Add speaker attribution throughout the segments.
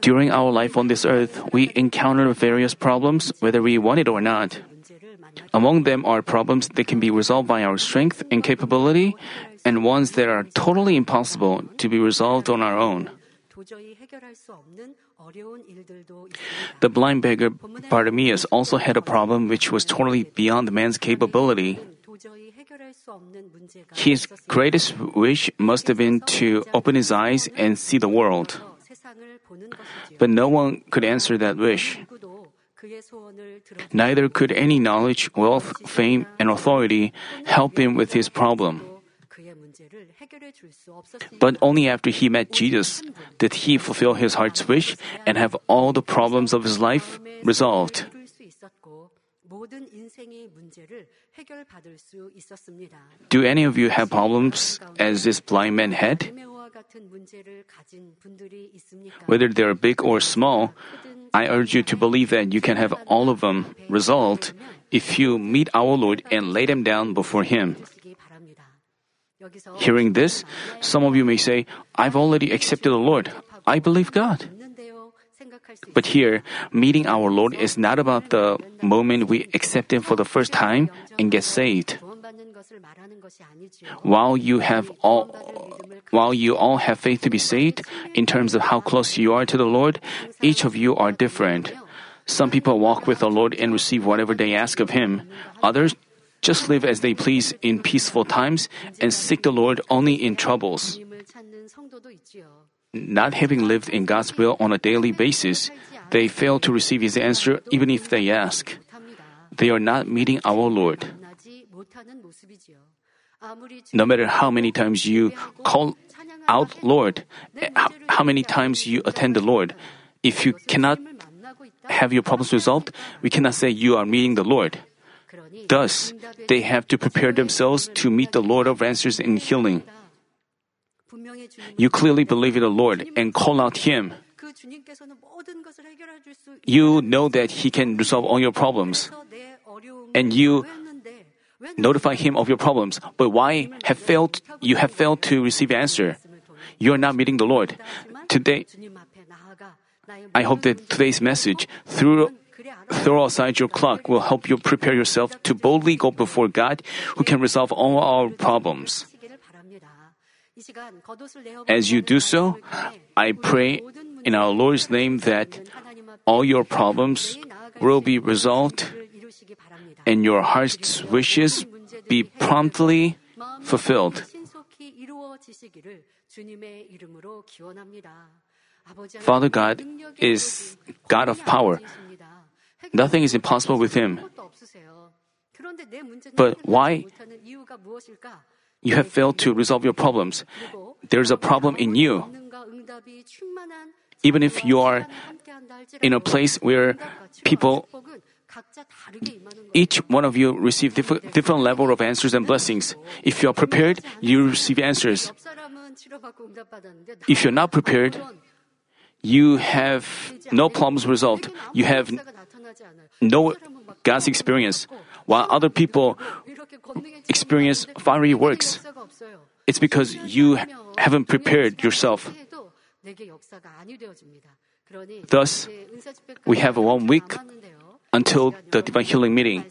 Speaker 1: During our life on this earth, we encounter various problems, whether we want it or not. Among them are problems that can be resolved by our strength and capability, and ones that are totally impossible to be resolved on our own. The blind beggar Bartimaeus also had a problem which was totally beyond man's capability. His greatest wish must have been to open his eyes and see the world. But no one could answer that wish. Neither could any knowledge, wealth, fame, and authority help him with his problem. But only after he met Jesus did he fulfill his heart's wish and have all the problems of his life resolved. Do any of you have problems as this blind man had? Whether they are big or small, I urge you to believe that you can have all of them resolved if you meet our Lord and lay them down before Him. Hearing this, some of you may say, I've already accepted the Lord. I believe God. But here, meeting our Lord is not about the moment we accept Him for the first time and get saved. While you have all, while you all have faith to be saved, in terms of how close you are to the Lord, each of you are different. Some people walk with the Lord and receive whatever they ask of Him. Others just live as they please in peaceful times and seek the Lord only in troubles. Not having lived in God's will on a daily basis, they fail to receive His answer even if they ask. They are not meeting our Lord. No matter how many times you call out Lord, how many times you attend the Lord, if you cannot have your problems resolved, we cannot say you are meeting the Lord. Thus, they have to prepare themselves to meet the Lord of answers in healing. You clearly believe in the Lord and call out Him. You know that He can resolve all your problems. And you notify Him of your problems. But why have failed, you have failed to receive answer? You are not meeting the Lord. Today, I hope that today's message, through throw aside your cloak will help you prepare yourself to boldly go before God who can resolve all our problems. As you do so, I pray in our Lord's name that all your problems will be resolved and your heart's wishes be promptly fulfilled. Father God is God of power. Nothing is impossible with Him. But why you have failed to resolve your problems? There's a problem in you. Even if you are in a place where people, each one of you receive different, different level of answers and blessings. If you are prepared, you receive answers. If you're not prepared, you have no problems resolved. You have no God's experience, while other people experience fiery works. It's because you haven't prepared yourself. Thus, we have one week until the divine healing meeting.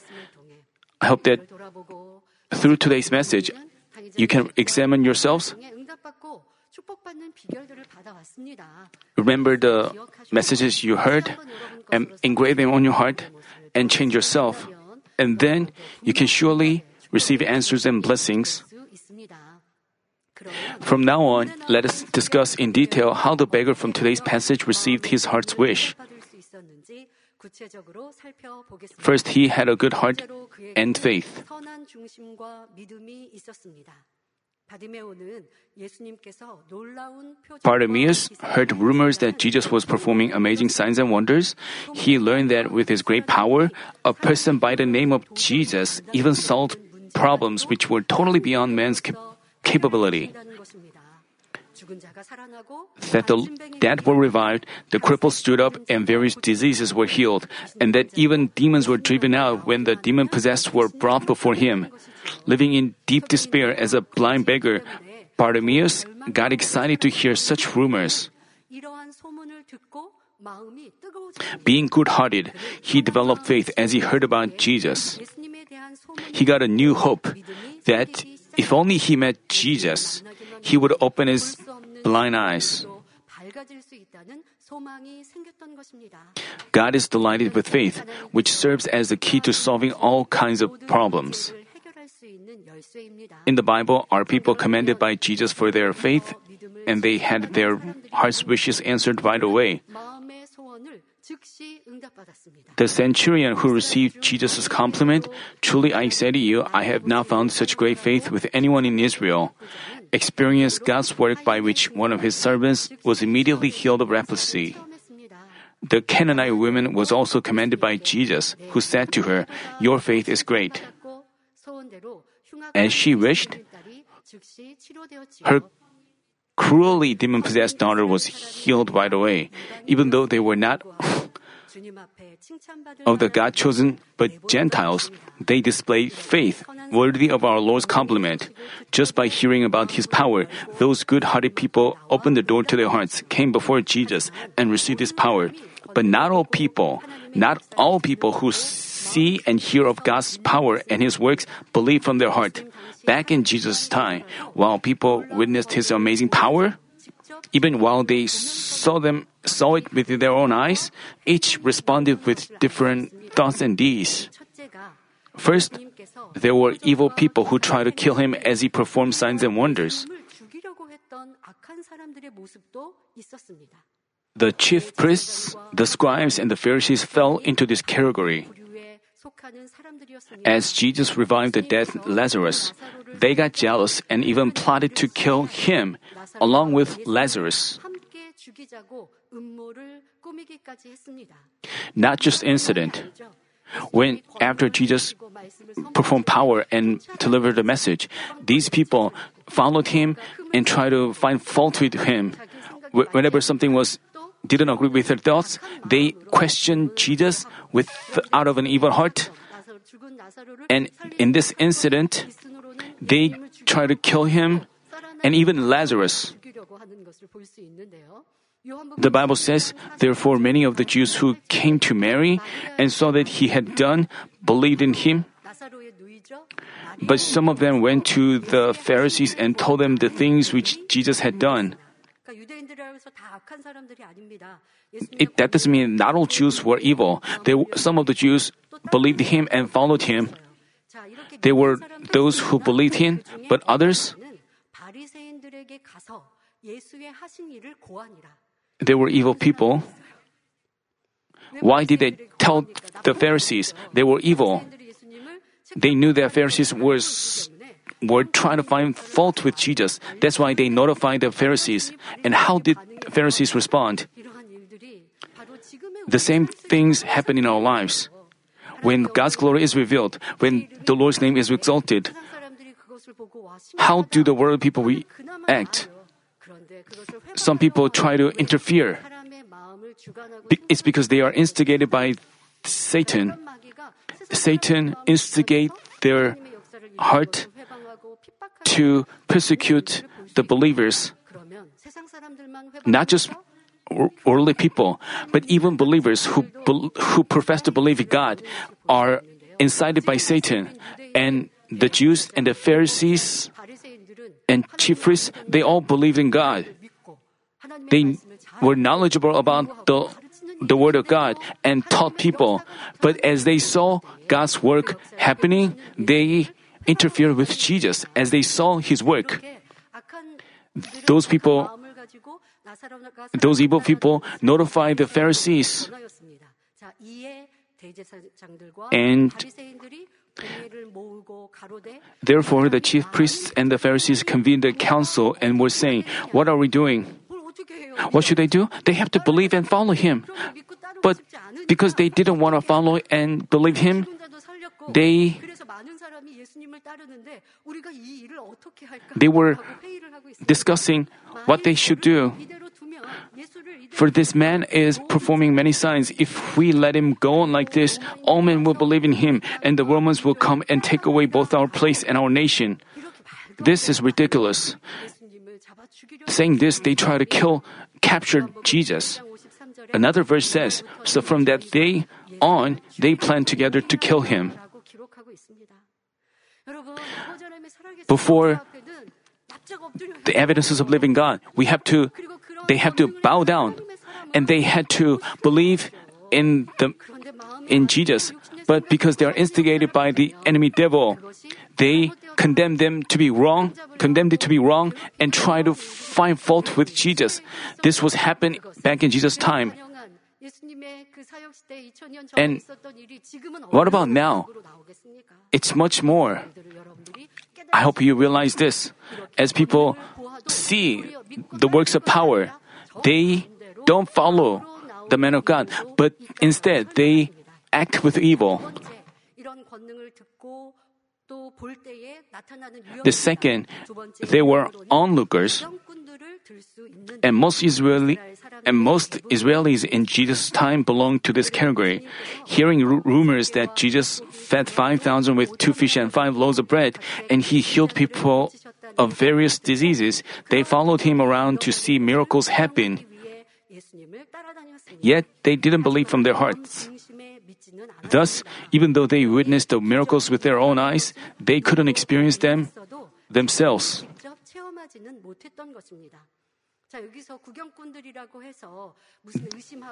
Speaker 1: I hope that through today's message, you can examine yourselves. Remember the messages you heard and engrave them on your heart and change yourself. And then you can surely receive answers and blessings. From now on, let us discuss in detail how the beggar from today's passage received his heart's wish. First, he had a good heart and faith. Bartimaeus heard rumors that Jesus was performing amazing signs and wonders. He learned that with his great power, a person by the name of Jesus even solved problems which were totally beyond man's cap- capability. That the dead were revived, the crippled stood up, and various diseases were healed, and that even demons were driven out when the demon possessed were brought before him. Living in deep despair as a blind beggar, Bartimaeus got excited to hear such rumors. Being good hearted, he developed faith as he heard about Jesus he got a new hope that if only he met Jesus, he would open his blind eyes. God is delighted with faith, which serves as the key to solving all kinds of problems. In the Bible, are people commended by Jesus for their faith, and they had their heart's wishes answered right away. The centurion who received Jesus' compliment, Truly I say to you, I have not found such great faith with anyone in Israel, experienced God's work by which one of his servants was immediately healed of leprosy. The Canaanite woman was also commended by Jesus, who said to her, Your faith is great. As she wished, her cruelly demon possessed daughter was healed right away, even though they were not of the God chosen, but Gentiles, they displayed faith worthy of our Lord's compliment. Just by hearing about His power, those good hearted people opened the door to their hearts, came before Jesus, and received His power. But not all people, not all people who see and hear of God's power and His works believe from their heart. Back in Jesus' time, while people witnessed his amazing power, even while they saw them saw it with their own eyes, each responded with different thoughts and deeds. First, there were evil people who tried to kill him as he performed signs and wonders. The chief priests, the scribes, and the Pharisees fell into this category. As Jesus revived the dead Lazarus, they got jealous and even plotted to kill him along with Lazarus. Not just incident. When after Jesus performed power and delivered the message, these people followed him and tried to find fault with him. Whenever something was didn't agree with their thoughts, they questioned Jesus with out of an evil heart. And in this incident, they tried to kill him and even Lazarus. The Bible says, therefore, many of the Jews who came to Mary and saw that he had done believed in him. But some of them went to the Pharisees and told them the things which Jesus had done it, that doesn't mean not all Jews were evil. They, some of the Jews believed him and followed him. There were those who believed him, but others, they were evil people. Why did they tell the Pharisees they were evil? They knew that Pharisees was were trying to find fault with Jesus. That's why they notified the Pharisees. And how did Pharisees respond? The same things happen in our lives. When God's glory is revealed, when the Lord's name is exalted, how do the world people react? Some people try to interfere. It's because they are instigated by Satan. Satan instigates their heart to persecute the believers. Not just worldly people, but even believers who, who profess to believe in God are incited by Satan. And the Jews and the Pharisees and chief priests, they all believed in God. They were knowledgeable about the, the Word of God and taught people. But as they saw God's work happening, they Interfere with Jesus as they saw his work. Those people, those evil people notified the Pharisees. And therefore, the chief priests and the Pharisees convened a council and were saying, What are we doing? What should they do? They have to believe and follow him. But because they didn't want to follow and believe him, they they were discussing what they should do. For this man is performing many signs. If we let him go on like this, all men will believe in him, and the Romans will come and take away both our place and our nation. This is ridiculous. Saying this, they try to kill, capture Jesus. Another verse says, So from that day on, they planned together to kill him. before the evidences of living God, we have to, they have to bow down and they had to believe in the, in Jesus. But because they are instigated by the enemy devil, they condemn them to be wrong, condemned it to be wrong, and try to find fault with Jesus. This was happened back in Jesus' time. And what about now? It's much more. I hope you realize this. As people see the works of power, they don't follow the man of God, but instead they act with evil. The second, they were onlookers. And most Israeli and most Israelis in Jesus' time belonged to this category. Hearing r- rumors that Jesus fed 5,000 with two fish and five loaves of bread and he healed people of various diseases, they followed him around to see miracles happen. Yet they didn't believe from their hearts. Thus, even though they witnessed the miracles with their own eyes, they couldn't experience them themselves.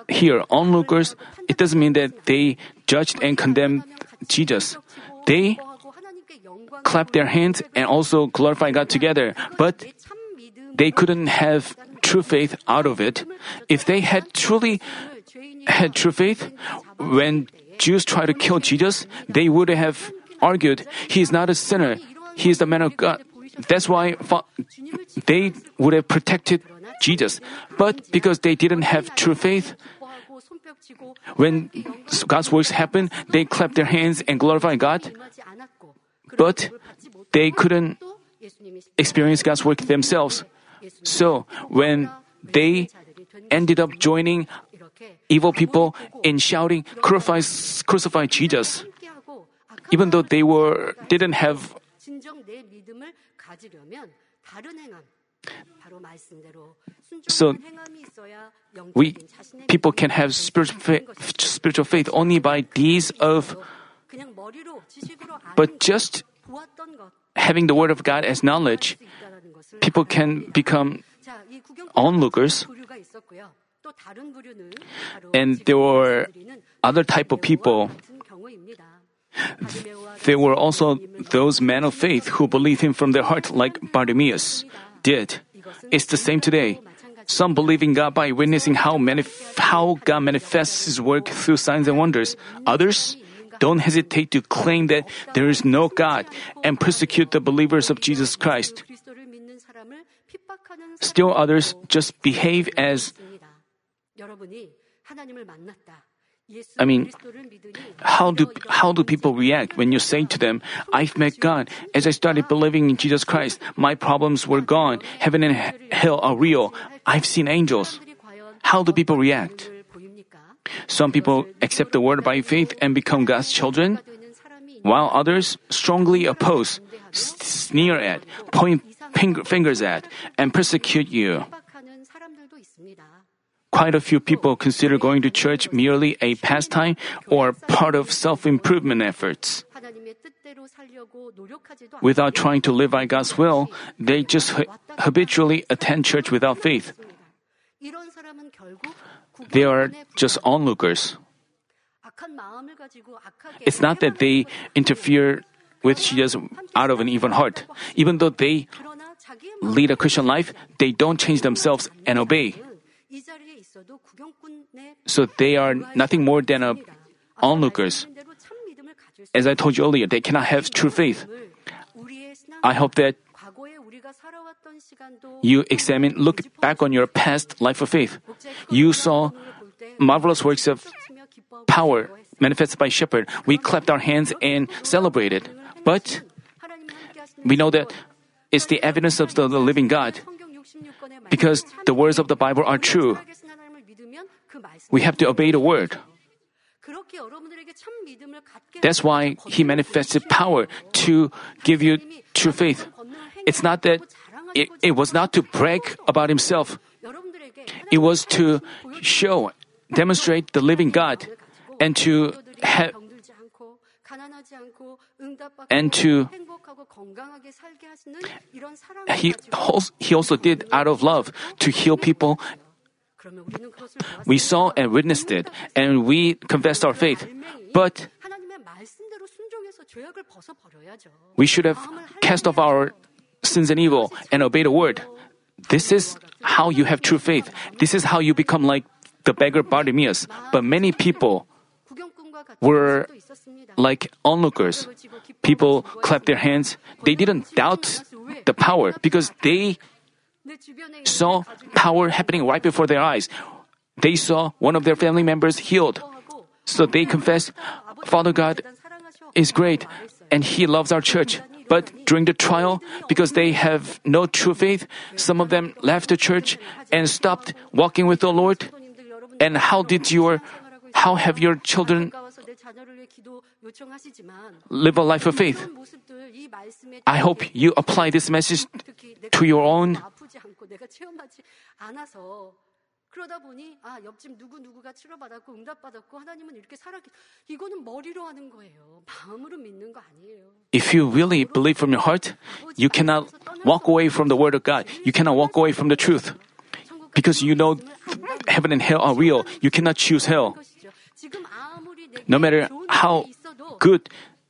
Speaker 1: Here, onlookers, it doesn't mean that they judged and condemned Jesus. They clapped their hands and also glorified God together, but they couldn't have true faith out of it. If they had truly had true faith, when Jews tried to kill Jesus, they would have argued, He is not a sinner, He is the man of God. That's why they would have protected Jesus. But because they didn't have true faith, when God's works happened, they clapped their hands and glorified God, but they couldn't experience God's work themselves. So when they ended up joining evil people in shouting, crucify, crucify Jesus. Even though they were, didn't have so we people can have spiritual faith, spiritual faith only by deeds of but just having the word of God as knowledge people can become onlookers and there were other type of people. There were also those men of faith who believed him from their heart, like Bartimaeus did. It's the same today. Some believe in God by witnessing how, manif- how God manifests His work through signs and wonders. Others don't hesitate to claim that there is no God and persecute the believers of Jesus Christ. Still others just behave as I mean, how do how do people react when you say to them, "I've met God. As I started believing in Jesus Christ, my problems were gone. Heaven and hell are real. I've seen angels." How do people react? Some people accept the word by faith and become God's children, while others strongly oppose, sneer at, point fingers at, and persecute you. Quite a few people consider going to church merely a pastime or part of
Speaker 2: self improvement efforts.
Speaker 1: Without trying to live by God's will, they just ha- habitually attend church without faith. They are just onlookers. It's not that they interfere with Jesus out of an evil heart. Even though they lead a Christian life, they don't change themselves and obey. So they are nothing more than a onlookers. As I told you earlier, they cannot have true faith. I hope that you examine, look back on your past life of faith. You saw marvelous works of power manifested by shepherd. We clapped our hands and celebrated. But we know that it's the evidence of the, the living God. Because the words of the Bible are true we have to obey the word. That's why he manifested power to give you true faith. It's not that it, it was not to brag about himself. It was to show, demonstrate the living God and to have and to he also, he also did out of love to heal people we saw and witnessed it, and we confessed our faith. But we should have cast off our sins and evil and obeyed the word. This is how you have true faith. This is how you become like the beggar Bartimaeus. But many people were like onlookers. People clapped their hands. They didn't doubt the power because they saw power happening right before their eyes. They saw one of their family members healed. So they confessed, Father God is great and He loves our church. But during the trial, because they have no true faith, some of them left the church and stopped walking with the Lord. And how did your, how have your children live a life of faith? I hope you apply this message to your own
Speaker 2: 체험하지 않아서 그러다 보니 아 옆집 누구 누구가 치료받았고 응답받았고 하나님은 이렇게 살아 이거는 머리로 하는 거예요 마음으로 믿는 거 아니에요
Speaker 1: If you really believe from your heart, you cannot walk away from the word of God. You cannot walk away from the truth.
Speaker 2: 천국
Speaker 1: Because you know heaven and hell are real. You cannot choose hell.
Speaker 2: 것이죠 지금 아무리 내게
Speaker 1: No matter
Speaker 2: 좋은
Speaker 1: how
Speaker 2: 일이 있어도
Speaker 1: good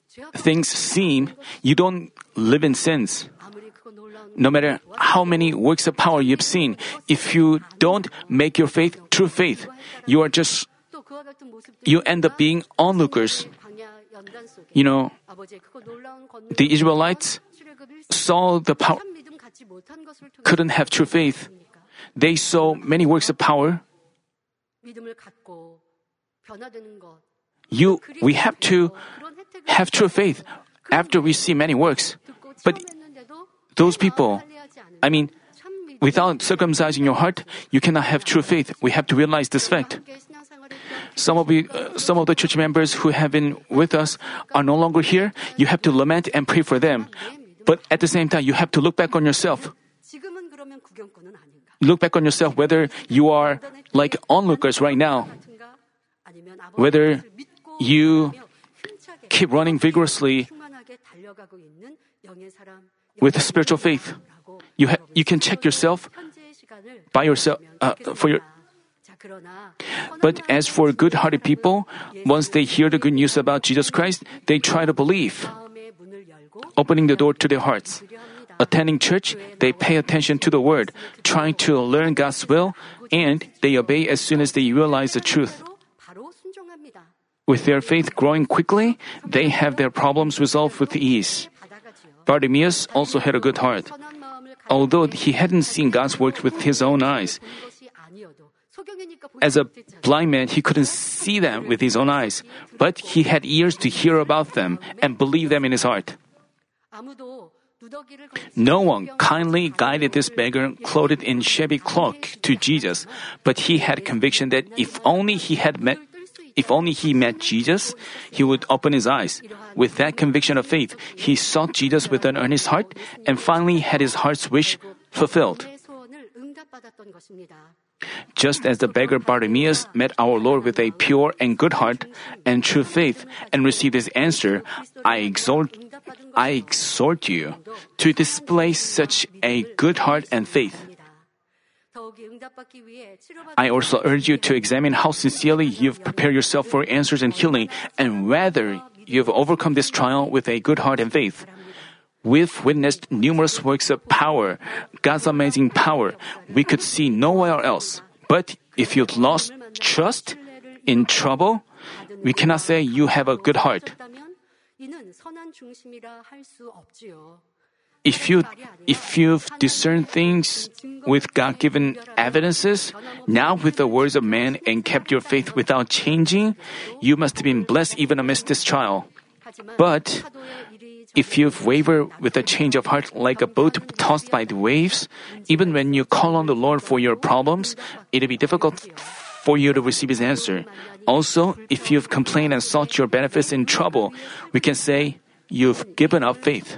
Speaker 2: 죄 앞에
Speaker 1: things seem, you don't live in sins. No matter how many works of power you've seen, if you don't make your faith true faith, you are just, you end up being onlookers. You know, the Israelites saw the power, couldn't have true faith. They saw many works of power. You, we have to have true faith after we see many works. But those people. I mean, without circumcising your heart, you cannot have true faith. We have to realize this fact. Some of, you, uh, some of the church members who have been with us are no longer here. You have to lament and pray for them. But at the same time, you have to look back on yourself. Look back on yourself whether you are like onlookers right now, whether you keep running vigorously with spiritual faith. You, ha- you can check yourself by yourself uh, for your but as for good hearted people, once they hear the good news about Jesus Christ, they try to believe, opening the door to their hearts. Attending church, they pay attention to the word, trying to learn God's will, and they obey as soon as they realize the truth. With their faith growing quickly, they have their problems resolved with ease. Bartimaeus also had a good heart. Although he hadn't seen God's works with his own eyes, as a blind man, he couldn't see them with his own eyes, but he had ears to hear about them and believe them in his heart. No one kindly guided this beggar clothed in shabby cloak to Jesus, but he had conviction that if only he had met if only he met Jesus, he would open his eyes. With that conviction of faith, he sought Jesus with an earnest heart and finally had his heart's wish fulfilled. Just as the beggar Bartimaeus met our Lord with a pure and good heart and true faith and received his answer, I exhort, I exhort you to display such a good heart and faith. I also urge you to examine how sincerely you've prepared yourself for answers and healing and whether you've overcome this trial with a good heart and faith. We've witnessed numerous works of power, God's amazing power. We could see nowhere else. But if you've lost trust, in trouble, we cannot say you have a good heart. If you if you've discerned things with God given evidences, now with the words of man, and kept your faith without changing, you must have been blessed even amidst this trial. But if you've wavered with a change of heart like a boat tossed by the waves, even when you call on the Lord for your problems, it'll be difficult for you to receive His answer. Also, if you've complained and sought your benefits in trouble, we can say you've given up faith.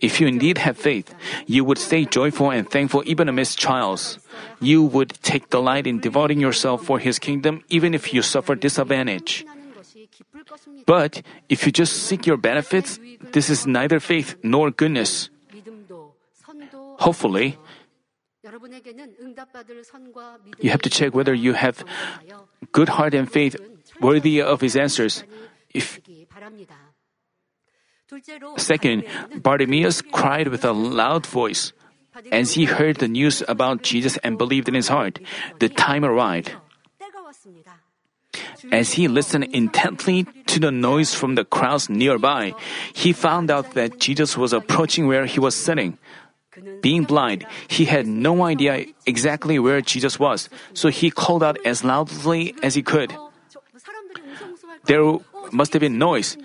Speaker 1: If you indeed have faith, you would stay joyful and thankful even amidst trials. You would take delight in devoting yourself for His kingdom even if you suffer disadvantage. But if you just seek your benefits, this is neither faith nor goodness. Hopefully, you have to check whether you have good heart and faith worthy of His answers. If Second, Bartimaeus cried with a loud voice. As he heard the news about Jesus and believed in his heart, the time arrived. As he listened intently to the noise from the crowds nearby, he found out that Jesus was approaching where he was sitting. Being blind, he had no idea exactly where Jesus was, so he called out as loudly as he could. There must have been noise.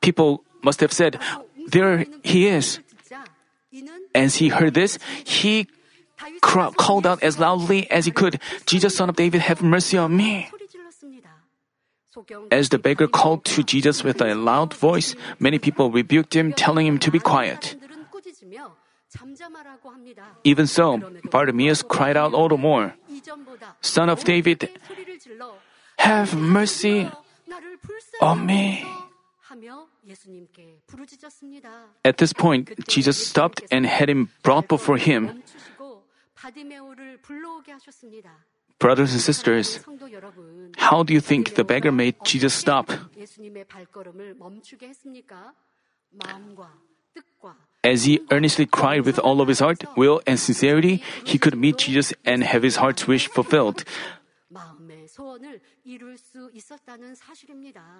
Speaker 1: People must have said, There he is. As he heard this, he cra- called out as loudly as he could, Jesus, son of David, have mercy on me. As the beggar called to Jesus with a loud voice, many people rebuked him, telling him to be quiet. Even so, Bartimaeus cried out all the more, Son of David, have mercy on me. At this point, Jesus stopped and had him brought before him. Brothers and sisters, how do you think the beggar made Jesus stop? As he earnestly cried with all of his heart, will, and sincerity, he could meet Jesus and have his heart's wish fulfilled.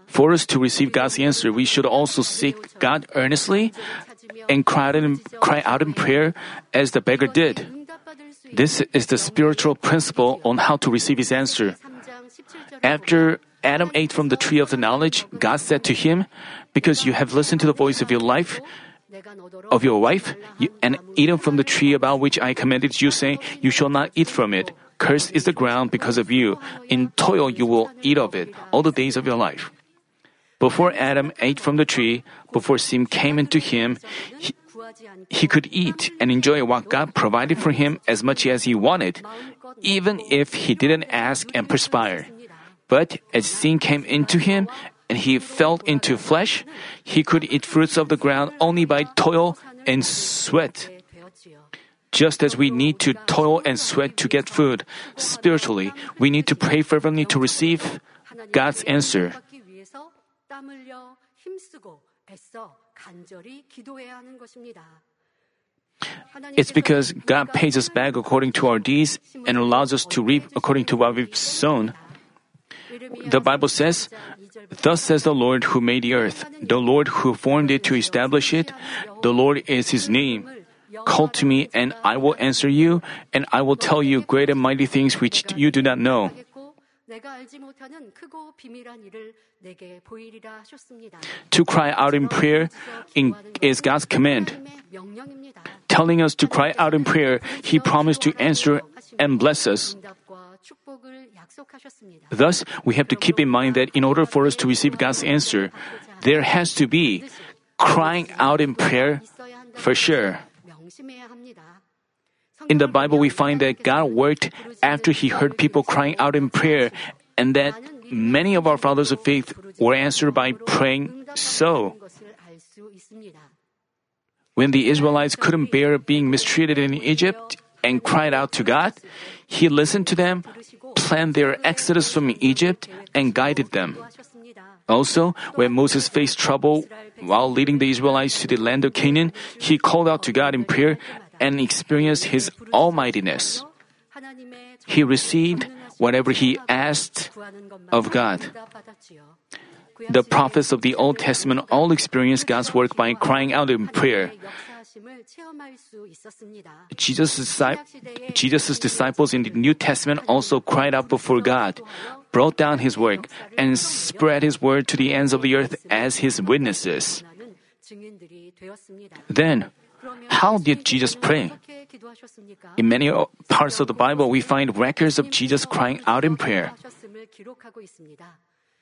Speaker 1: For us to receive God's answer, we should also seek God earnestly and cry out in, cry out in prayer as the beggar did. This is the spiritual principle on how to receive his answer. After Adam ate from the tree of the knowledge, God said to him, Because you have listened to the voice of your life, of your wife, you, and eaten from the tree about which I commanded you, saying, You shall not eat from it. Cursed is the ground because of you. In toil you will eat of it all the days of your life. Before Adam ate from the tree, before sin came into him, he, he could eat and enjoy what God provided for him as much as he wanted, even if he didn't ask and perspire. But as sin came into him and he fell into flesh, he could eat fruits of the ground only by toil and sweat. Just as we need to toil and sweat to get food, spiritually, we need to pray fervently to receive God's answer. It's because God pays us back according to our deeds and allows us to reap according to what we've sown. The Bible says, Thus says the Lord who made the earth, the Lord who formed it to establish it, the Lord is his name. Call to me, and I will answer you, and I will tell you great and mighty things which you do not know. To cry out in prayer in, is God's command. Telling us to cry out in prayer, He promised to answer and bless us. Thus, we have to keep in mind that in order for us to receive God's answer, there has to be crying out in prayer for sure. In the Bible, we find that God worked after He heard people crying out in prayer, and that many of our fathers of faith were answered by praying so. When the Israelites couldn't bear being mistreated in Egypt and cried out to God, He listened to them, planned their exodus from Egypt, and guided them. Also, when Moses faced trouble while leading the Israelites to the land of Canaan, he called out to God in prayer and experienced His almightiness. He received whatever he asked of God. The prophets of the Old Testament all experienced God's work by crying out in prayer. Jesus' disciples in the New Testament also cried out before God, brought down his work, and spread his word to the ends of the earth as his witnesses. Then, how did Jesus pray? In many parts of the Bible, we find records of Jesus crying out in prayer.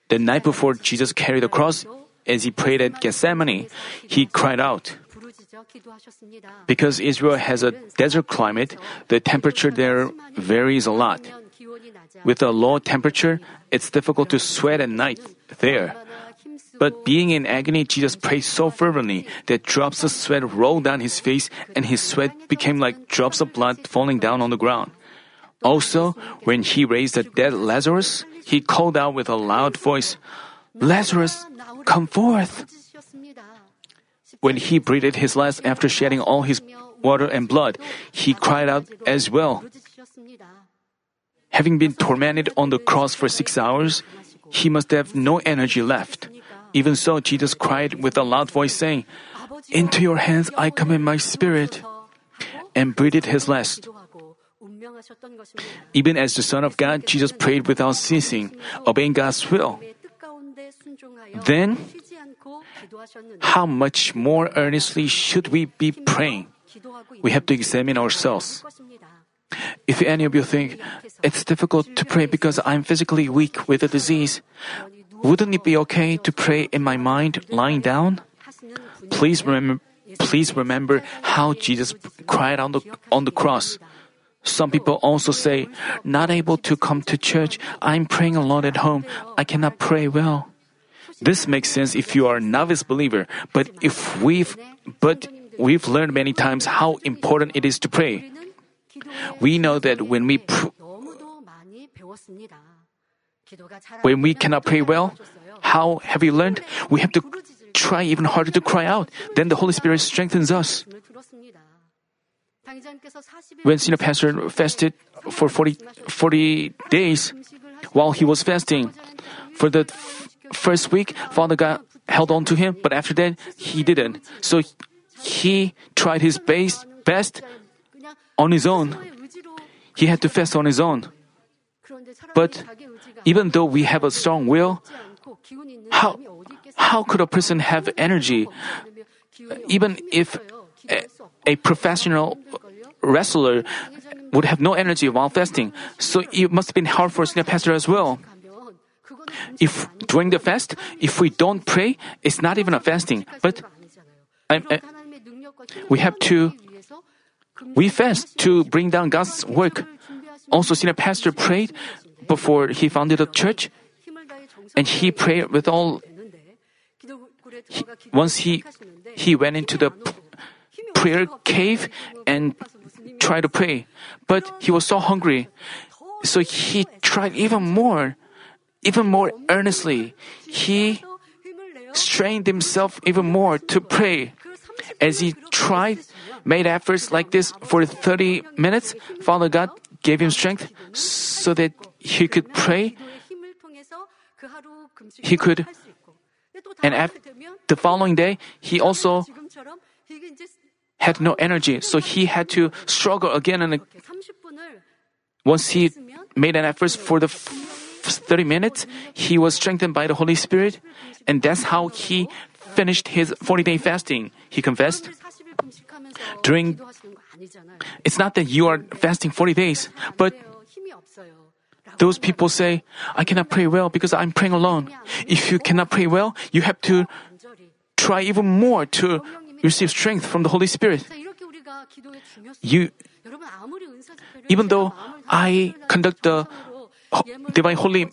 Speaker 1: The night before Jesus carried the cross, as he prayed at Gethsemane, he cried out. Because Israel has a desert climate, the temperature there varies a lot. With a low temperature, it's difficult to sweat at night there. But being in agony, Jesus prayed so fervently that drops of sweat rolled down his face and his sweat became like drops of blood falling down on the ground. Also, when he raised the dead Lazarus, he called out with a loud voice, Lazarus, come forth! When he breathed his last after shedding all his water and blood, he cried out as well. Having been tormented on the cross for six hours, he must have no energy left. Even so, Jesus cried with a loud voice, saying, Into your hands I commit my spirit, and breathed his last. Even as the Son of God, Jesus prayed without ceasing, obeying God's will. Then, how much more earnestly should we be praying? We have to examine ourselves. If any of you think it's difficult to pray because I'm physically weak with a disease, wouldn't it be okay to pray in my mind lying down? Please remember, please remember how Jesus cried on the, on the cross. Some people also say, not able to come to church, I'm praying a lot at home, I cannot pray well. This makes sense if you are a novice believer, but if we've, but we've learned many times how important it is to pray. We know that when we pr- when we cannot pray well, how have we learned? We have to try even harder to cry out. Then the Holy Spirit strengthens us. When Senior Pastor fasted for 40, 40 days, while he was fasting, for the f- first week, Father God held on to him, but after that, he didn't. So he tried his best, best on his own. He had to fast on his own. But even though we have a strong will, how, how could a person have energy? Even if a, a professional wrestler would have no energy while fasting, so it must have been hard for a senior pastor as well. If during the fast, if we don't pray, it's not even a fasting, but I, I, we have to we fast to bring down God's work. Also, senior pastor prayed before he founded a church, and he prayed with all. He, once he he went into the prayer cave and tried to pray, but he was so hungry, so he tried even more, even more earnestly. He strained himself even more to pray. As he tried, made efforts like this for 30 minutes, Father God gave him strength so that he could pray. He could, and at the following day, he also had no energy, so he had to struggle again and once he made an effort for the 30 minutes, he was strengthened by the Holy Spirit, and that's how he finished his 40 day fasting. He confessed. During, it's not that you are fasting 40 days, but those people say, I cannot pray well because I'm praying alone. If you cannot pray well, you have to try even more to receive strength from the Holy Spirit. You, even though I conduct the divine holy,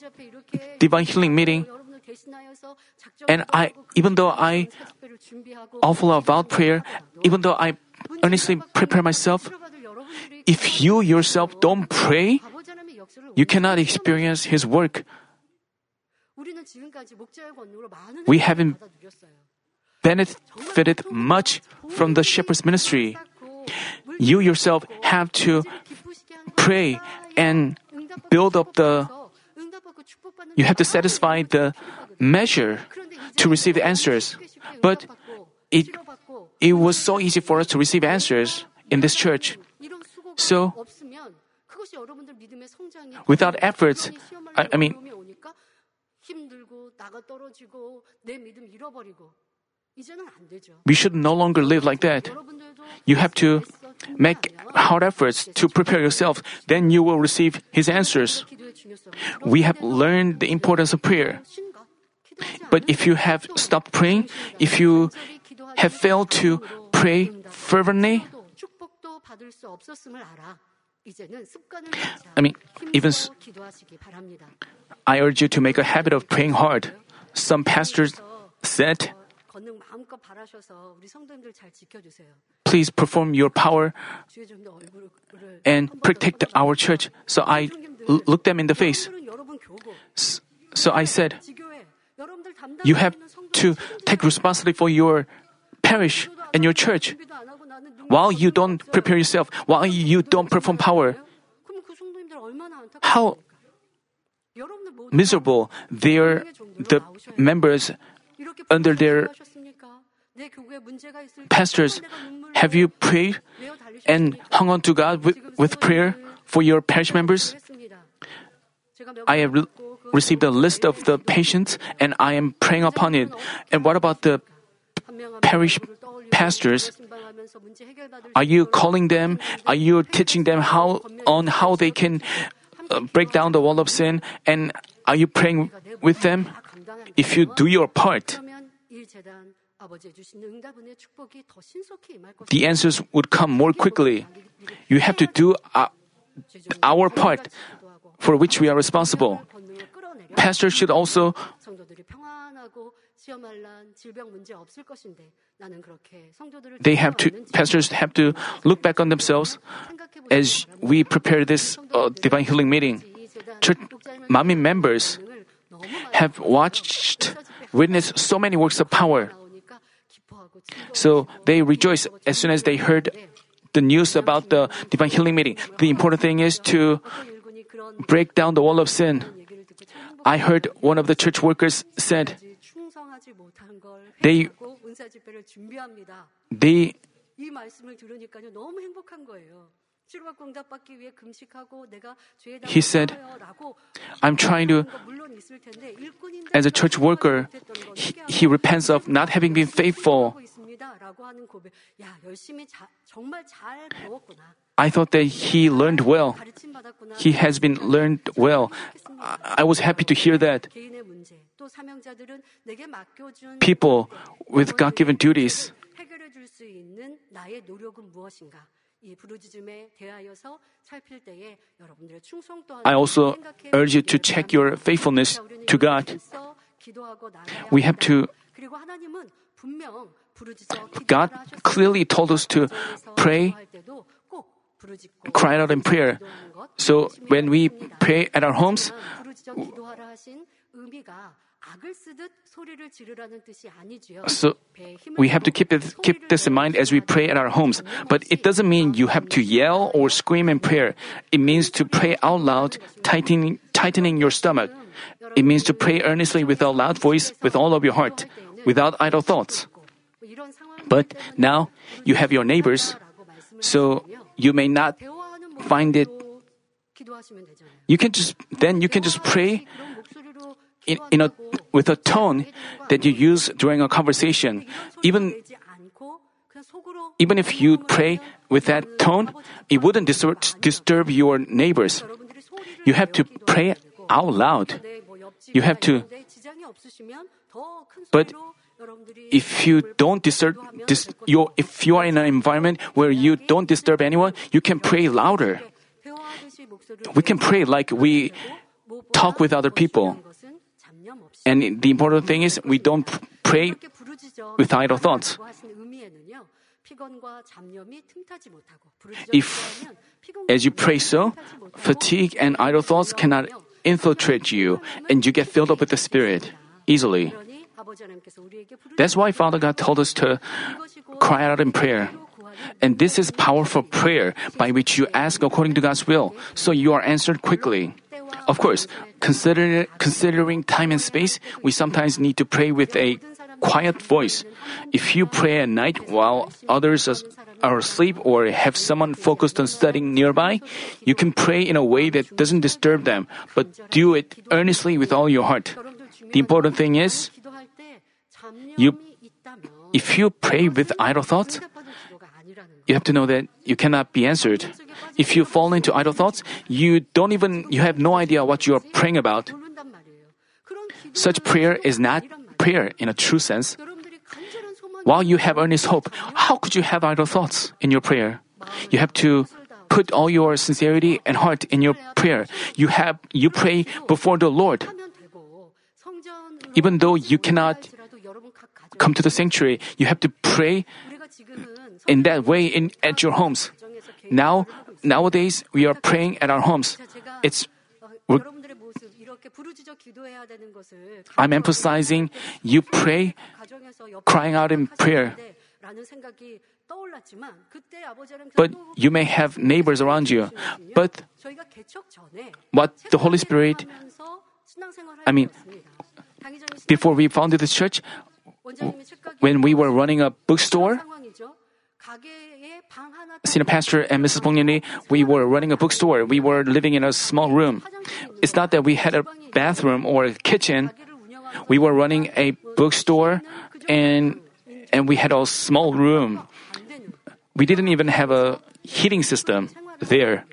Speaker 1: divine healing meeting, and I, even though I offer a vow prayer, even though I earnestly prepare myself, if you yourself don't pray, you cannot experience His work. We haven't benefited much from the shepherd's ministry. You yourself have to pray and build up the, you have to satisfy the measure to receive the answers. But it, it was so easy for us to receive answers in this church. So, without efforts, I, I mean, we should no longer live like that. You have to make hard efforts to prepare yourself, then you will receive His answers. We have learned the importance of prayer. But if you have stopped praying, if you have failed to pray fervently? I mean, even I urge you to make a habit of praying hard. Some pastors said, Please perform your power and protect our church. So I looked them in the face. So I said, You have to take responsibility for your perish and your church. While you don't prepare yourself, while you don't perform power, how miserable their the members under their pastors. Have you prayed and hung on to God with, with prayer for your parish members? I have re- received a list of the patients and I am praying upon it. And what about the parish pastors, are you calling them? Are you teaching them how on how they can uh, break down the wall of sin? And are you praying with them? If you do your part, the answers would come more quickly. You have to do uh, our part for which we are responsible. Pastors should also they have to, pastors have to look back on themselves as we prepare this uh, divine healing meeting. Church mommy members have watched, witnessed so many works of power. So they rejoice as soon as they heard the news about the divine healing meeting. The important thing is to break down the wall of sin. I heard one of the church workers said, they,
Speaker 2: 네,
Speaker 1: 네.
Speaker 2: 이 말씀을 들으니까요. 너무 행복한 거예요.
Speaker 1: He said, I'm trying to, as a church worker, he, he repents of not having been faithful. I thought that he learned well. He has been learned well. I was happy to hear that. People with
Speaker 2: God given duties.
Speaker 1: I also urge you to check your faithfulness to God. We have to. God clearly told us to pray, cry out in prayer. So when we pray at our homes, so we have to keep it, keep this in mind as we pray at our homes. But it doesn't mean you have to yell or scream in prayer. It means to pray out loud, tightening tightening your stomach. It means to pray earnestly with a loud voice, with all of your heart, without idle thoughts. But now you have your neighbors, so you may not find it. You can just then you can just pray in, in a, with a tone that you use during a conversation. Even, even if you pray with that tone, it wouldn't disturb, disturb your neighbors. You have to pray out loud. You have to. But if you don't disturb dis, your, if you are in an environment where you don't disturb anyone, you can pray louder. We can pray like we talk with other people. And the important thing is we don't pray with idle thoughts. If, as you pray so, fatigue and idle thoughts cannot infiltrate you and you get filled up with the Spirit easily. That's why Father God told us to cry out in prayer. And this is powerful prayer by which you ask according to God's will, so you are answered quickly. Of course, Consider, considering time and space, we sometimes need to pray with a quiet voice. If you pray at night while others are asleep or have someone focused on studying nearby, you can pray in a way that doesn't disturb them, but do it earnestly with all your heart. The important thing is, you, if you pray with idle thoughts, you have to know that you cannot be answered. If you fall into idle thoughts, you don't even, you have no idea what you are praying about. Such prayer is not prayer in a true sense. While you have earnest hope, how could you have idle thoughts in your prayer? You have to put all your sincerity and heart in your prayer. You have, you pray before the Lord. Even though you cannot come to the sanctuary, you have to pray in that way in, at your homes. Now, nowadays, we are praying at our homes. It's I'm emphasizing you pray, crying out in prayer. But you may have neighbors around you. But what the Holy Spirit, I mean, before we founded the church, when we were running a bookstore, Senior Pastor and Mrs. Bongnim Lee, we were running a bookstore. We were living in a small room. It's not that we had a bathroom or a kitchen. We were running a bookstore and and we had a small room. We didn't even have a heating system there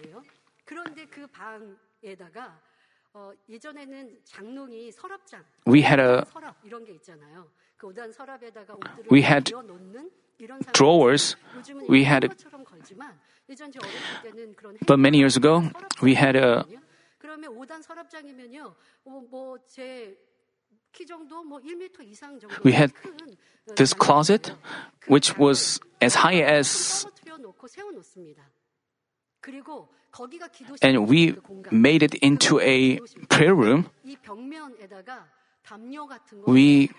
Speaker 1: we had a we had drawers. we had but many years ago we had a we had this closet which was as high as and we made it into a prayer room. We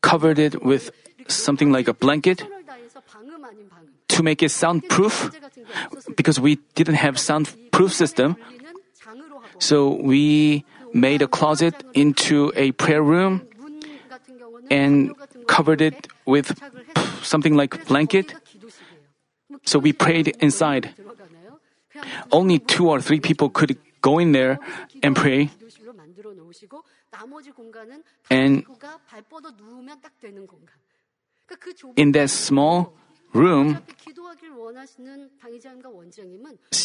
Speaker 1: covered it with something like a blanket to make it soundproof because we didn't have soundproof system. So we made a closet into a prayer room and covered it with something like blanket. So we prayed inside. Only two or three people could go in there and pray. And in that small room,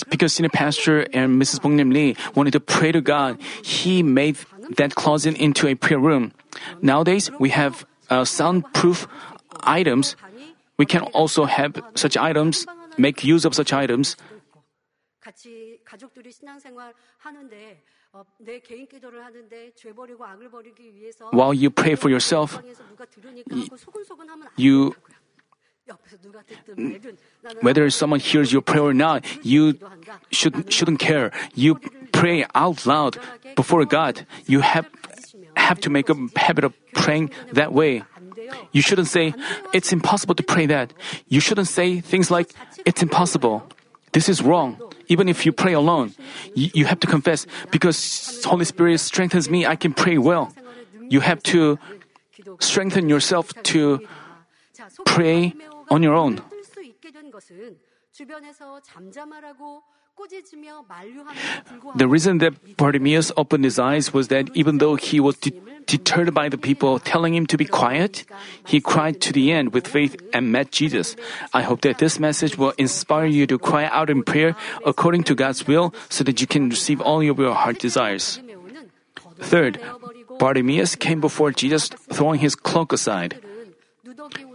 Speaker 1: because senior pastor and Mrs. Bongnim Lee wanted to pray to God, he made that closet into a prayer room. Nowadays, we have uh, soundproof items. We can also have such items, make use of such items.
Speaker 2: 있고 같이 가족들이 신앙생활 하는데 어, 내 개인 기도를 하는데 죄 버리고 악을 버리기 위해서
Speaker 1: While you pray for yourself,
Speaker 2: 방에서 누가 들으니까 하고 소근소근 하면 안
Speaker 1: you-
Speaker 2: 된다고요. 옆에서 누가 듣든 말든 나는
Speaker 1: Whether someone hears your prayer or not, you
Speaker 2: 기도한다.
Speaker 1: should, shouldn't care. You pray out loud before God. You have, have to make a habit of praying that way.
Speaker 2: 안 돼요.
Speaker 1: You shouldn't say, it's impossible to pray that. You shouldn't say things like, it's impossible. This is wrong. Even if you pray alone, you, you have to confess because Holy Spirit strengthens me, I can pray well. You have to strengthen yourself to pray on your own. The reason that Bartimaeus opened his eyes was that even though he was de- deterred by the people telling him to be quiet, he cried to the end with faith and met Jesus. I hope that this message will inspire you to cry out in prayer according to God's will so that you can receive all of your heart desires. Third, Bartimaeus came before Jesus throwing his cloak aside.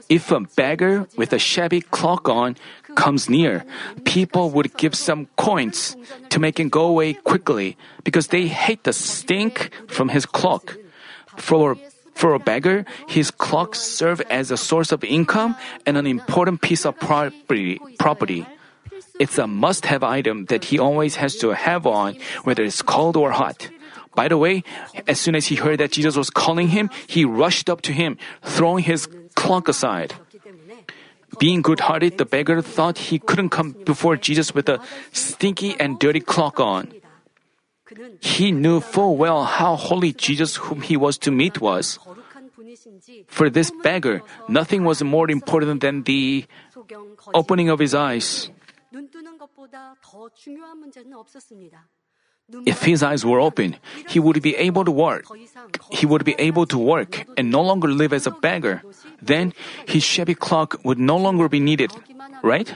Speaker 1: If a beggar with a shabby cloak on comes near, people would give some coins to make him go away quickly because they hate the stink from his cloak. For, for a beggar, his cloak served as a source of income and an important piece of property. property. It's a must have item that he always has to have on, whether it's cold or hot. By the way, as soon as he heard that Jesus was calling him, he rushed up to him, throwing his cloak aside. Being good hearted, the beggar thought he couldn't come before Jesus with a stinky and dirty cloak on. He knew full well how holy Jesus, whom he was to meet, was. For this beggar, nothing was more important than the opening of his eyes if his eyes were open, he would be able to work. He would be able to work and no longer live as a beggar. Then his shabby cloak would no longer be needed, right?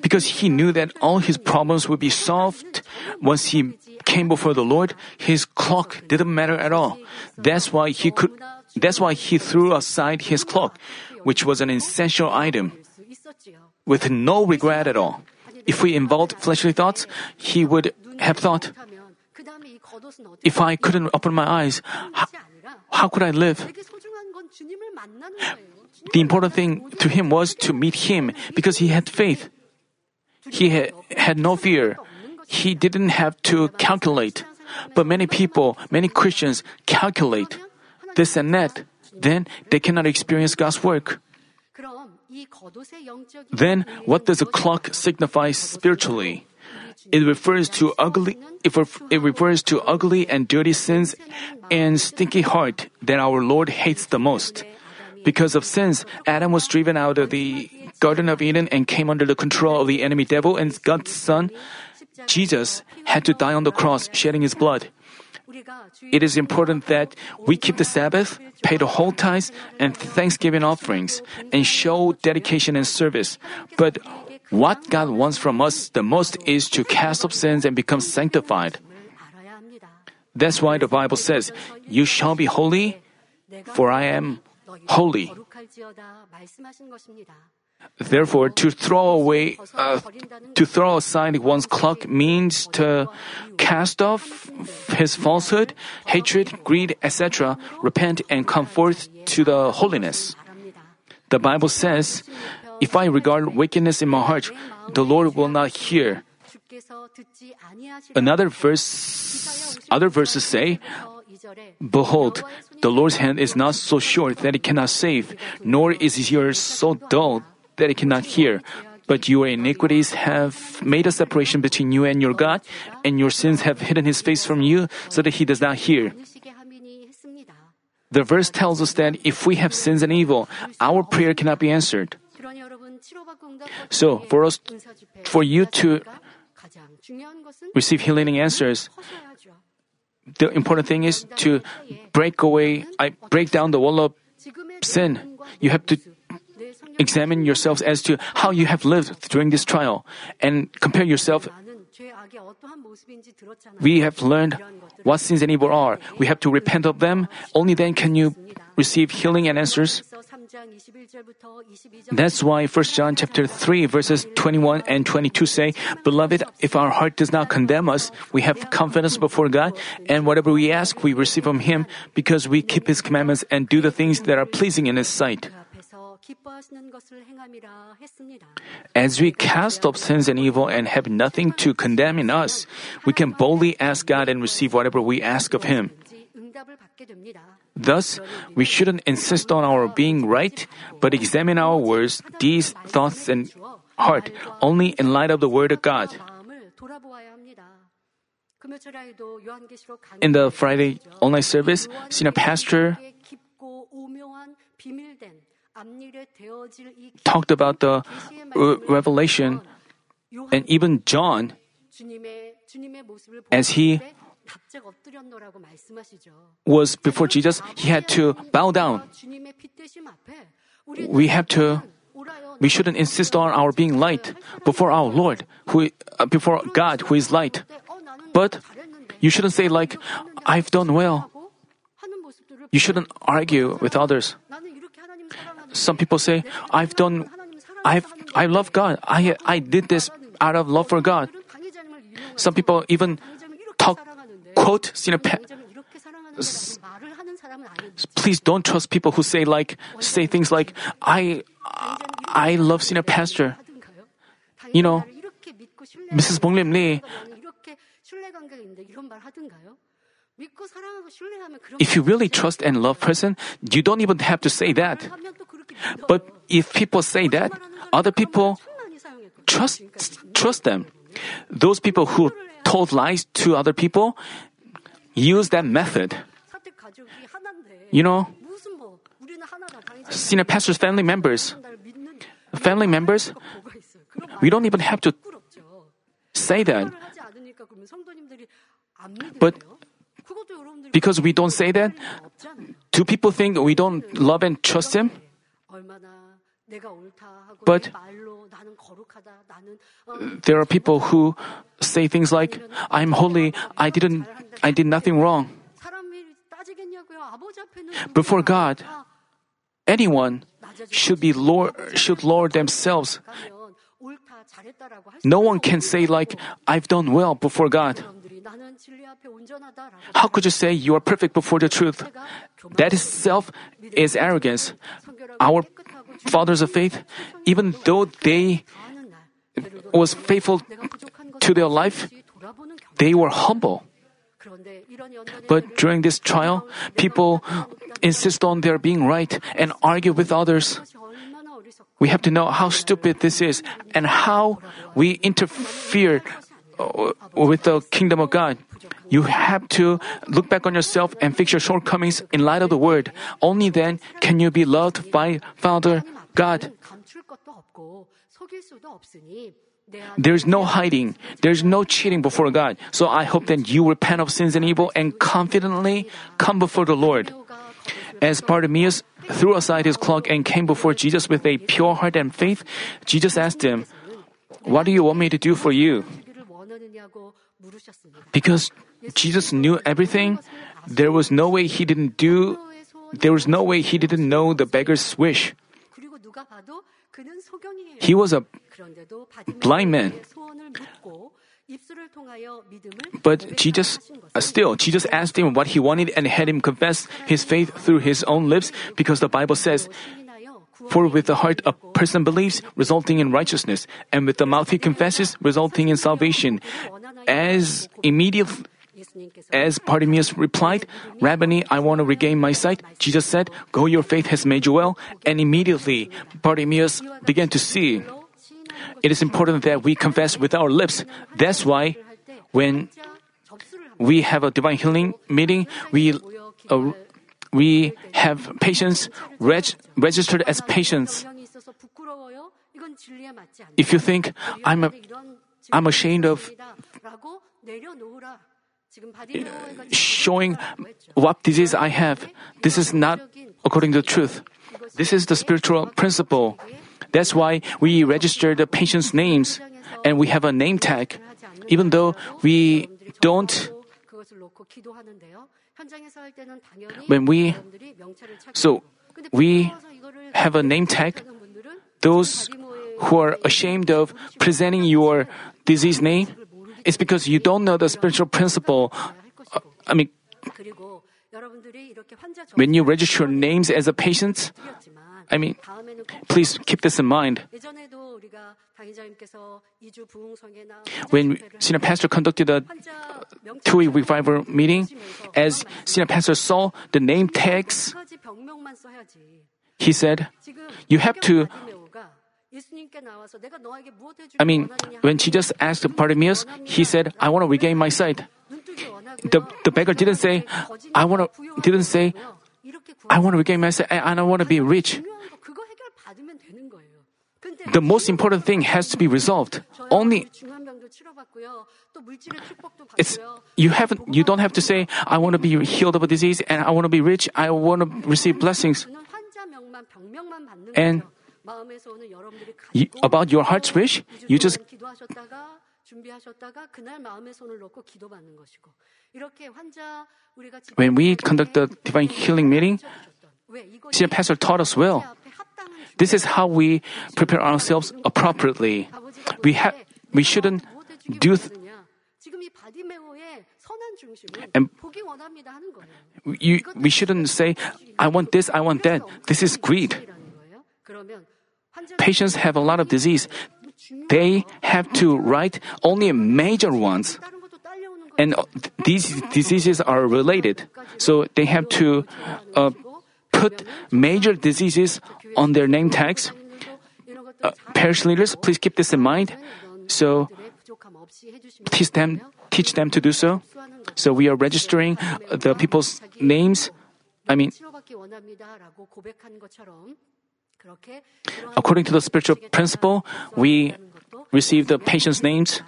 Speaker 1: Because he knew that all his problems would be solved once he came before the Lord, his cloak didn't matter at all. That's why he could that's why he threw aside his cloak, which was an essential item, with no regret at all. If we involved fleshly thoughts, he would have thought, if I couldn't open my eyes, how, how could I live? The important thing to him was to meet him because he had faith. He ha- had no fear. He didn't have to calculate. But many people, many Christians calculate this and that. Then they cannot experience God's work. Then what does a cloak signify spiritually? It refers to ugly. It refers to ugly and dirty sins and stinky heart that our Lord hates the most. Because of sins, Adam was driven out of the Garden of Eden and came under the control of the enemy devil and God's son. Jesus had to die on the cross, shedding his blood. It is important that we keep the Sabbath, pay the whole tithes and thanksgiving offerings, and show dedication and service. But what God wants from us the most is to cast off sins and become sanctified. That's why the Bible says, You shall be holy, for I am holy. Therefore, to throw away, uh, to throw aside one's cloak means to cast off his falsehood, hatred, greed, etc., repent and come forth to the holiness. The Bible says, if I regard wickedness in my heart, the Lord will not hear. Another verse, other verses say, Behold, the Lord's hand is not so short that it cannot save, nor is his ear so dull that it cannot hear. But your iniquities have made a separation between you and your God, and your sins have hidden his face from you so that he does not hear. The verse tells us that if we have sins and evil, our prayer cannot be answered. So for us, for you to receive healing answers, the important thing is to break away, I break down the wall of sin. You have to examine yourselves as to how you have lived during this trial and compare yourself. We have learned what sins and evil are. We have to repent of them. Only then can you receive healing and answers. That's why 1 John chapter 3 verses 21 and 22 say, "Beloved, if our heart does not condemn us, we have confidence before God, and whatever we ask, we receive from him because we keep his commandments and do the things that are pleasing in his sight." As we cast off sins and evil and have nothing to condemn in us, we can boldly ask God and receive whatever we ask of him. Thus, we shouldn't insist on our being right, but examine our words, deeds, thoughts, and heart only in light of the Word of God. In the Friday online service, Senior Pastor talked about the re- revelation and even John as he was before Jesus, he had to bow down. We have to we shouldn't insist on our being light before our Lord, who uh, before God who is light. But you shouldn't say like I've done well. You shouldn't argue with others. Some people say I've done I've I love God. I I did this out of love for God. Some people even quote,
Speaker 2: you know, pa-
Speaker 1: please don't trust people who say like say things like I I love senior pastor. You know, Mrs.
Speaker 2: 봉림 Lee.
Speaker 1: If you really trust and love person, you don't even have to say that. But if people say that, other people trust trust them. Those people who told lies to other people, use that method. You know, senior pastor's family members, family members, we don't even have to say that. But because we don't say that, do people think we don't love and trust Him? But there are people who say things like, I'm holy, I didn't, I did nothing wrong. Before God, anyone should be Lord, should Lord themselves. No one can say like, I've done well before God. How could you say you are perfect before the truth? That itself is arrogance. Our fathers of faith, even though they was faithful to their life, they were humble. But during this trial, people insist on their being right and argue with others. We have to know how stupid this is and how we interfere uh, with the kingdom of God. You have to look back on yourself and fix your shortcomings in light of the word. Only then can you be loved by Father God. There's no hiding. There's no cheating before God. So I hope that you repent of sins and evil and confidently come before the Lord. As Bartimaeus threw aside his cloak and came before Jesus with a pure heart and faith, Jesus asked him, What do you want me to do for you? Because Jesus knew everything, there was no way he didn't do there was no way he didn't know the beggar's wish. He was a blind man. But Jesus, uh, still, Jesus asked him what he wanted and had him confess his faith through his own lips because the Bible says, for with the heart a person believes, resulting in righteousness, and with the mouth he confesses, resulting in salvation. As immediate as Bartimaeus replied, Rabboni, I want to regain my sight, Jesus said, Go, your faith has made you well. And immediately Bartimaeus began to see. It is important that we confess with our lips. That's why when we have a divine healing meeting, we uh, we have patients reg- registered as patients. If you think I'm a, I'm ashamed of showing what disease I have, this is not according to the truth. This is the spiritual principle. That's why we register the patient's names and we have a name tag, even though we don't. When we so we have a name tag. Those who are ashamed of presenting your disease name, it's because you don't know the spiritual principle. Uh, I mean, when you register names as a patient, I mean, please keep this in mind. When senior pastor conducted a two-week revival meeting, as senior pastor saw the name tags, he said, "You have to." I mean, when Jesus asked Bartimaeus, he said, "I want to regain my sight." The the beggar didn't say, "I want to," didn't say, "I want to regain my sight and I want to be rich." The most important thing has to be resolved. Only it's you haven't you don't have to say I want to be healed of a disease and I want to be rich. I want to receive blessings. And you, about your heart's wish, you just when we conduct the divine healing meeting, senior pastor taught us well. This is how we prepare ourselves appropriately. We have we shouldn't do th- and you, we shouldn't say I want this, I want that. This is greed. Patients have a lot of disease. They have to write only major ones. And these diseases are related. So they have to uh, put major diseases on their name tags. Uh, parish leaders, please keep this in mind. So teach them, teach them to do so. So we are registering the people's names. I mean, according to the spiritual principle, we receive the patient's names.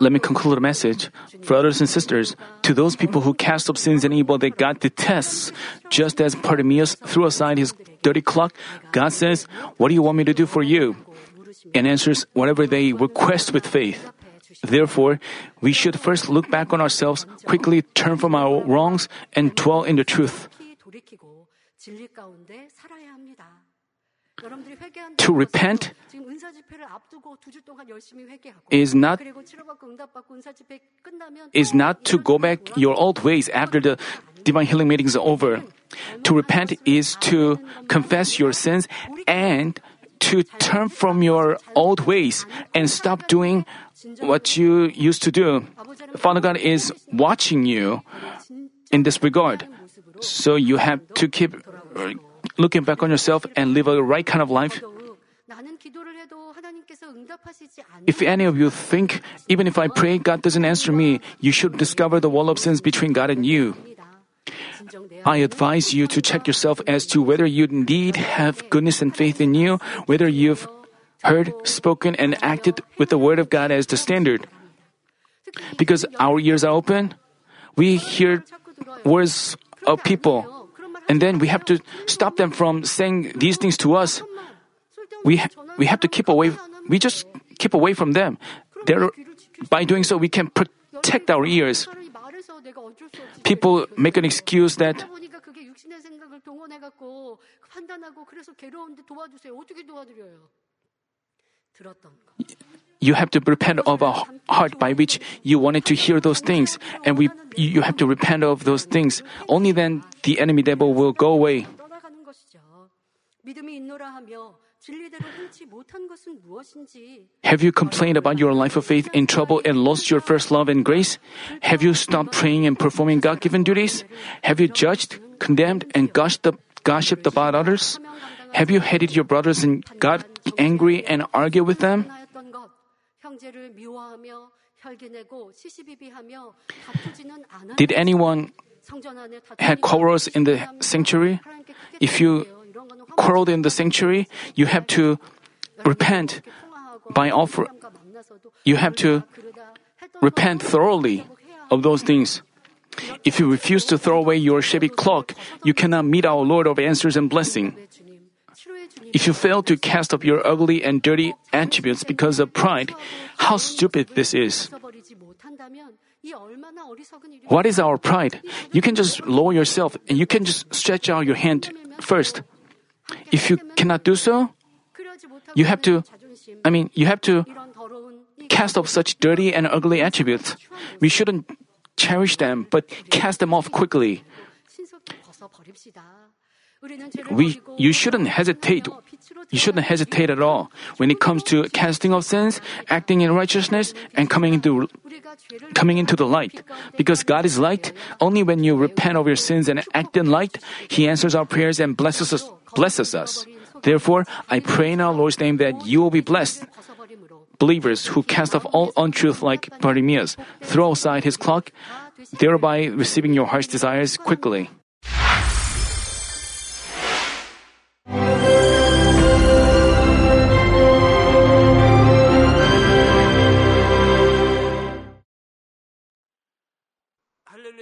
Speaker 1: Let me conclude the message. Brothers and sisters, to those people who cast up sins and evil that God detests, just as Bartimaeus threw aside his dirty cloak, God says, What do you want me to do for you? And answers whatever they request with faith. Therefore, we should first look back on ourselves, quickly turn from our wrongs, and dwell in the truth to repent is not is not to go back your old ways after the divine healing meeting is over. To repent is to confess your sins and to turn from your old ways and stop doing what you used to do. Father God is watching you in this regard. So you have to keep looking back on yourself and live a right kind of life? If any of you think, even if I pray, God doesn't answer me, you should discover the wall of sins between God and you. I advise you to check yourself as to whether you indeed have goodness and faith in you, whether you've heard, spoken, and acted with the Word of God as the standard. Because our ears are open, we hear words of people and then we have to stop them from saying these things to us. We, ha- we have to keep away, we just keep away from them. By doing so, we can protect our ears. People make an excuse that you have to repent of a heart by which you wanted to hear those things, and we you have to repent of those things. Only then the enemy devil will go away. Have you complained about your life of faith in trouble and lost your first love and grace? Have you stopped praying and performing God given duties? Have you judged, condemned, and gossiped about others? Have you hated your brothers and got angry and argued with them? Did anyone had quarrels in the sanctuary? If you quarreled in the sanctuary, you have to repent by offer. You have to repent thoroughly of those things. If you refuse to throw away your shabby cloak, you cannot meet our Lord of answers and blessing. If you fail to cast off your ugly and dirty attributes because of pride, how stupid this is. What is our pride? You can just lower yourself and you can just stretch out your hand first. If you cannot do so, you have to, I mean, you have to cast off such dirty and ugly attributes. We shouldn't cherish them, but cast them off quickly we, you shouldn't hesitate. You shouldn't hesitate at all when it comes to casting off sins, acting in righteousness, and coming into coming into the light. Because God is light, only when you repent of your sins and act in light, He answers our prayers and blesses us. Blesses us. Therefore, I pray in our Lord's name that you will be blessed. Believers who cast off all untruth like Bartimaeus throw aside his cloak, thereby receiving your heart's desires quickly.